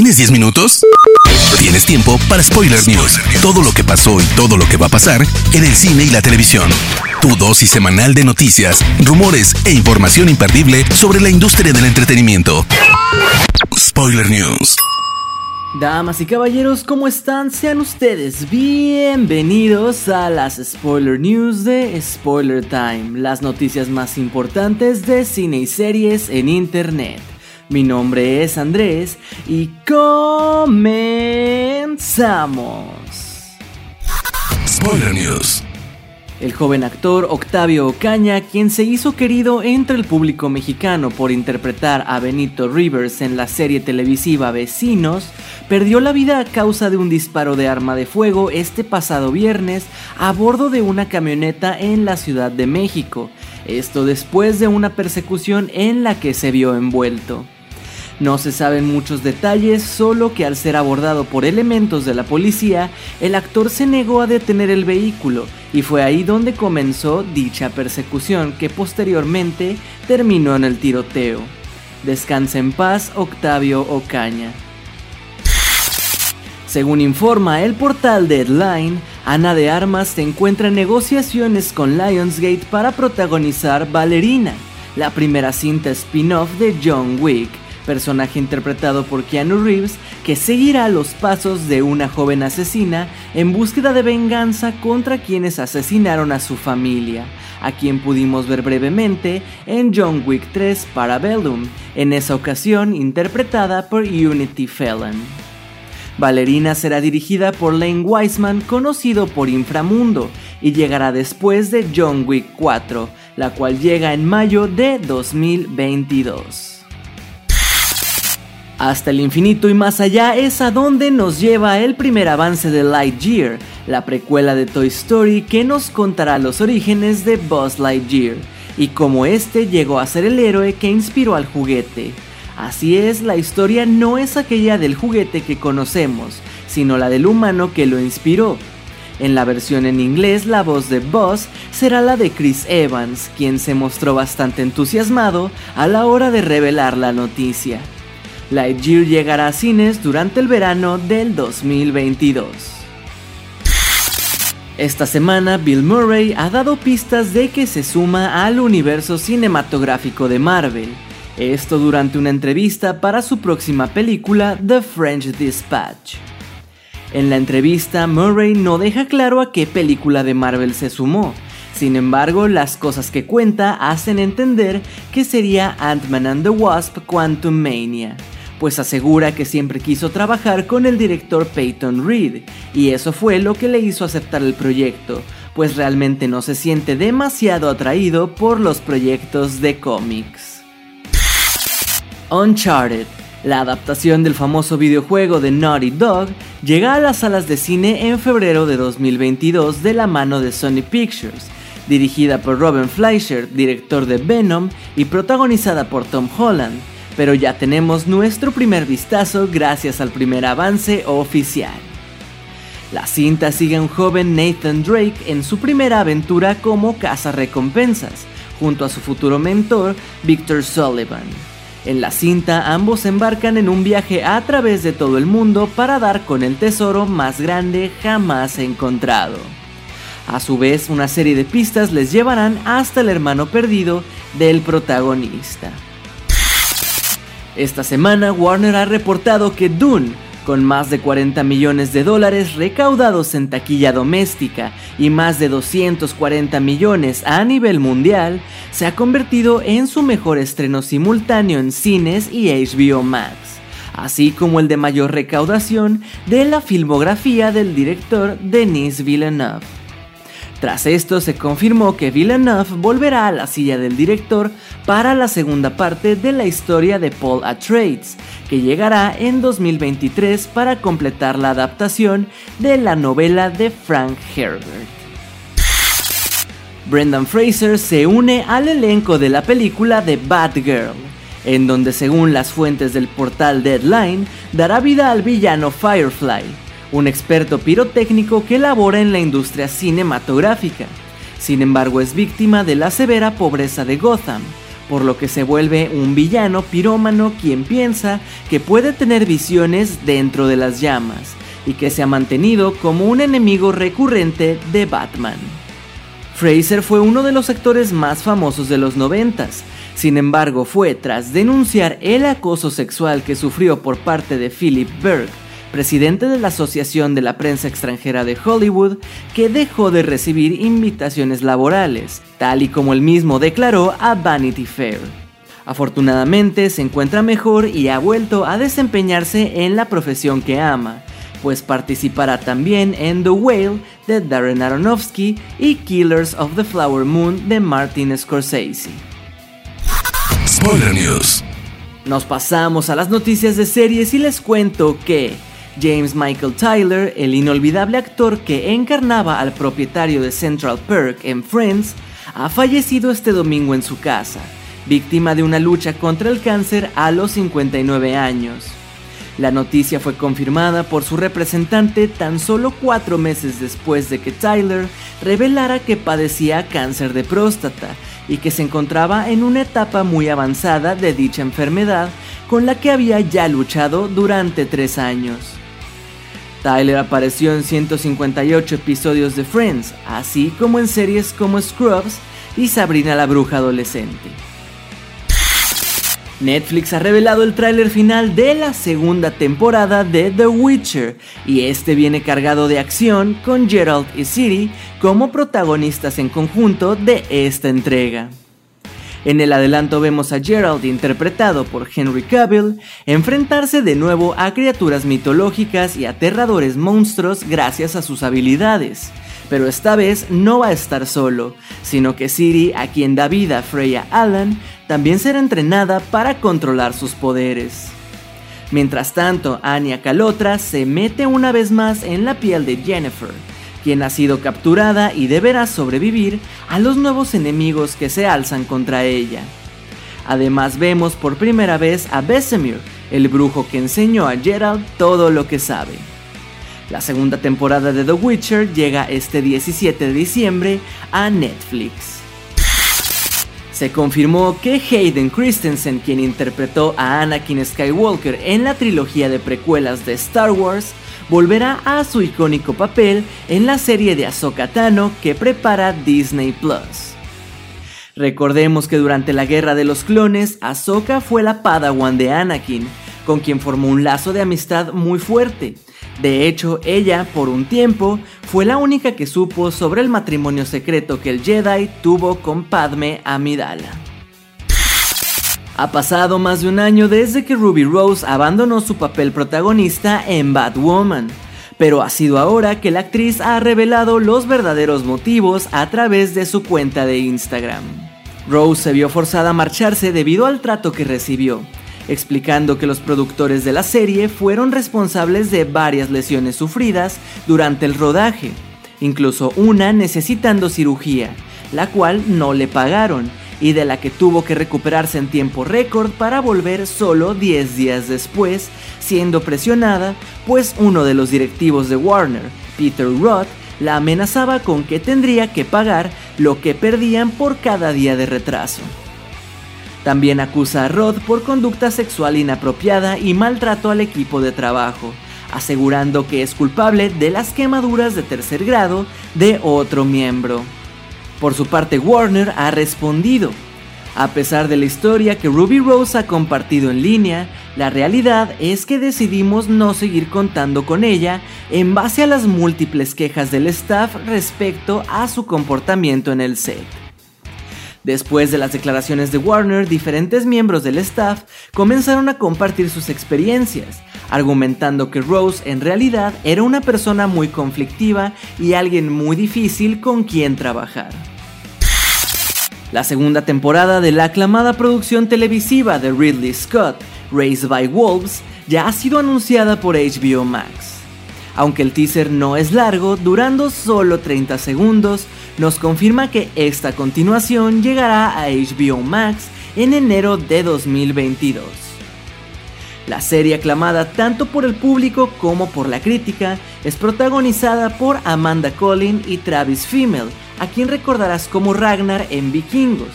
¿Tienes 10 minutos? Tienes tiempo para Spoiler News. Todo lo que pasó y todo lo que va a pasar en el cine y la televisión. Tu dosis semanal de noticias, rumores e información imperdible sobre la industria del entretenimiento. Spoiler News. Damas y caballeros, ¿cómo están? Sean ustedes bienvenidos a las Spoiler News de Spoiler Time, las noticias más importantes de cine y series en Internet. Mi nombre es Andrés y comenzamos. Spoiler News. El joven actor Octavio Ocaña, quien se hizo querido entre el público mexicano por interpretar a Benito Rivers en la serie televisiva Vecinos, perdió la vida a causa de un disparo de arma de fuego este pasado viernes a bordo de una camioneta en la Ciudad de México, esto después de una persecución en la que se vio envuelto. No se saben muchos detalles, solo que al ser abordado por elementos de la policía, el actor se negó a detener el vehículo y fue ahí donde comenzó dicha persecución que posteriormente terminó en el tiroteo. Descansa en paz Octavio Ocaña. Según informa el portal Deadline, Ana de Armas se encuentra en negociaciones con Lionsgate para protagonizar Ballerina, la primera cinta spin-off de John Wick, personaje interpretado por Keanu Reeves que seguirá los pasos de una joven asesina en búsqueda de venganza contra quienes asesinaron a su familia, a quien pudimos ver brevemente en John Wick 3 Parabellum, en esa ocasión interpretada por Unity Felon. Valerina será dirigida por Lane Wiseman, conocido por Inframundo, y llegará después de John Wick 4, la cual llega en mayo de 2022. Hasta el infinito y más allá es a donde nos lleva el primer avance de Lightyear, la precuela de Toy Story que nos contará los orígenes de Buzz Lightyear y cómo este llegó a ser el héroe que inspiró al juguete. Así es, la historia no es aquella del juguete que conocemos, sino la del humano que lo inspiró. En la versión en inglés, la voz de Buzz será la de Chris Evans, quien se mostró bastante entusiasmado a la hora de revelar la noticia. Lightyear llegará a cines durante el verano del 2022. Esta semana Bill Murray ha dado pistas de que se suma al universo cinematográfico de Marvel. Esto durante una entrevista para su próxima película The French Dispatch. En la entrevista, Murray no deja claro a qué película de Marvel se sumó. Sin embargo, las cosas que cuenta hacen entender que sería Ant-Man and the Wasp Quantum Mania pues asegura que siempre quiso trabajar con el director Peyton Reed, y eso fue lo que le hizo aceptar el proyecto, pues realmente no se siente demasiado atraído por los proyectos de cómics. Uncharted, la adaptación del famoso videojuego de Naughty Dog, llega a las salas de cine en febrero de 2022 de la mano de Sony Pictures, dirigida por Robin Fleischer, director de Venom, y protagonizada por Tom Holland pero ya tenemos nuestro primer vistazo gracias al primer avance oficial. La cinta sigue a un joven Nathan Drake en su primera aventura como recompensas, junto a su futuro mentor, Victor Sullivan. En la cinta ambos embarcan en un viaje a través de todo el mundo para dar con el tesoro más grande jamás encontrado. A su vez, una serie de pistas les llevarán hasta el hermano perdido del protagonista. Esta semana Warner ha reportado que Dune, con más de 40 millones de dólares recaudados en taquilla doméstica y más de 240 millones a nivel mundial, se ha convertido en su mejor estreno simultáneo en cines y HBO Max, así como el de mayor recaudación de la filmografía del director Denis Villeneuve. Tras esto se confirmó que Villeneuve volverá a la silla del director para la segunda parte de la historia de Paul Atreides, que llegará en 2023 para completar la adaptación de la novela de Frank Herbert. Brendan Fraser se une al elenco de la película de Batgirl, en donde según las fuentes del portal Deadline dará vida al villano Firefly, un experto pirotécnico que labora en la industria cinematográfica. Sin embargo, es víctima de la severa pobreza de Gotham, por lo que se vuelve un villano pirómano quien piensa que puede tener visiones dentro de las llamas y que se ha mantenido como un enemigo recurrente de Batman. Fraser fue uno de los actores más famosos de los noventas, sin embargo fue tras denunciar el acoso sexual que sufrió por parte de Philip Berg, presidente de la Asociación de la Prensa Extranjera de Hollywood, que dejó de recibir invitaciones laborales, tal y como él mismo declaró a Vanity Fair. Afortunadamente se encuentra mejor y ha vuelto a desempeñarse en la profesión que ama, pues participará también en The Whale de Darren Aronofsky y Killers of the Flower Moon de Martin Scorsese. Spoiler News. Nos pasamos a las noticias de series y les cuento que James Michael Tyler, el inolvidable actor que encarnaba al propietario de Central Perk en Friends, ha fallecido este domingo en su casa, víctima de una lucha contra el cáncer a los 59 años. La noticia fue confirmada por su representante tan solo cuatro meses después de que Tyler revelara que padecía cáncer de próstata y que se encontraba en una etapa muy avanzada de dicha enfermedad con la que había ya luchado durante tres años. Tyler apareció en 158 episodios de Friends, así como en series como Scrubs y Sabrina la Bruja Adolescente. Netflix ha revelado el tráiler final de la segunda temporada de The Witcher y este viene cargado de acción con Geralt y Ciri como protagonistas en conjunto de esta entrega. En el adelanto vemos a Geralt interpretado por Henry Cavill enfrentarse de nuevo a criaturas mitológicas y aterradores monstruos gracias a sus habilidades. Pero esta vez no va a estar solo, sino que Ciri, a quien da vida Freya Allan, también será entrenada para controlar sus poderes. Mientras tanto, Anya Calotra se mete una vez más en la piel de Jennifer, quien ha sido capturada y deberá sobrevivir a los nuevos enemigos que se alzan contra ella. Además vemos por primera vez a Besemir, el brujo que enseñó a Gerald todo lo que sabe. La segunda temporada de The Witcher llega este 17 de diciembre a Netflix. Se confirmó que Hayden Christensen, quien interpretó a Anakin Skywalker en la trilogía de precuelas de Star Wars, volverá a su icónico papel en la serie de Ahsoka Tano que prepara Disney Plus. Recordemos que durante la Guerra de los Clones, Ahsoka fue la Padawan de Anakin, con quien formó un lazo de amistad muy fuerte, de hecho, ella, por un tiempo, fue la única que supo sobre el matrimonio secreto que el Jedi tuvo con Padme Amidala. Ha pasado más de un año desde que Ruby Rose abandonó su papel protagonista en Batwoman, pero ha sido ahora que la actriz ha revelado los verdaderos motivos a través de su cuenta de Instagram. Rose se vio forzada a marcharse debido al trato que recibió, explicando que los productores de la serie fueron responsables de varias lesiones sufridas durante el rodaje, incluso una necesitando cirugía, la cual no le pagaron y de la que tuvo que recuperarse en tiempo récord para volver solo 10 días después, siendo presionada, pues uno de los directivos de Warner, Peter Roth, la amenazaba con que tendría que pagar lo que perdían por cada día de retraso. También acusa a Rod por conducta sexual inapropiada y maltrato al equipo de trabajo, asegurando que es culpable de las quemaduras de tercer grado de otro miembro. Por su parte, Warner ha respondido. A pesar de la historia que Ruby Rose ha compartido en línea, la realidad es que decidimos no seguir contando con ella en base a las múltiples quejas del staff respecto a su comportamiento en el set. Después de las declaraciones de Warner, diferentes miembros del staff comenzaron a compartir sus experiencias, argumentando que Rose en realidad era una persona muy conflictiva y alguien muy difícil con quien trabajar. La segunda temporada de la aclamada producción televisiva de Ridley Scott, Raised by Wolves, ya ha sido anunciada por HBO Max. Aunque el teaser no es largo, durando solo 30 segundos, nos confirma que esta continuación llegará a HBO Max en enero de 2022. La serie aclamada tanto por el público como por la crítica es protagonizada por Amanda Collin y Travis Fimmel, a quien recordarás como Ragnar en Vikingos,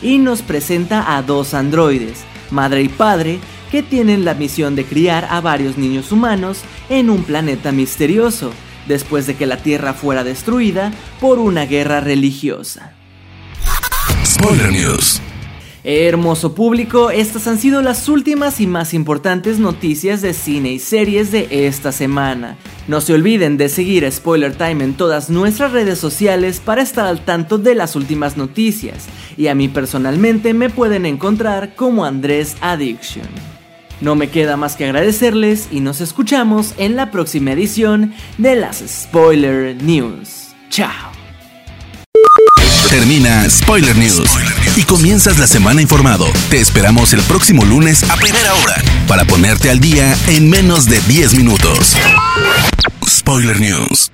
y nos presenta a dos androides, madre y padre, que tienen la misión de criar a varios niños humanos en un planeta misterioso, después de que la Tierra fuera destruida por una guerra religiosa. Spoiler News. Hermoso público, estas han sido las últimas y más importantes noticias de cine y series de esta semana. No se olviden de seguir Spoiler Time en todas nuestras redes sociales para estar al tanto de las últimas noticias, y a mí personalmente me pueden encontrar como Andrés Addiction. No me queda más que agradecerles y nos escuchamos en la próxima edición de las Spoiler News. Chao. Termina Spoiler News y comienzas la semana informado. Te esperamos el próximo lunes a primera hora para ponerte al día en menos de 10 minutos. Spoiler News.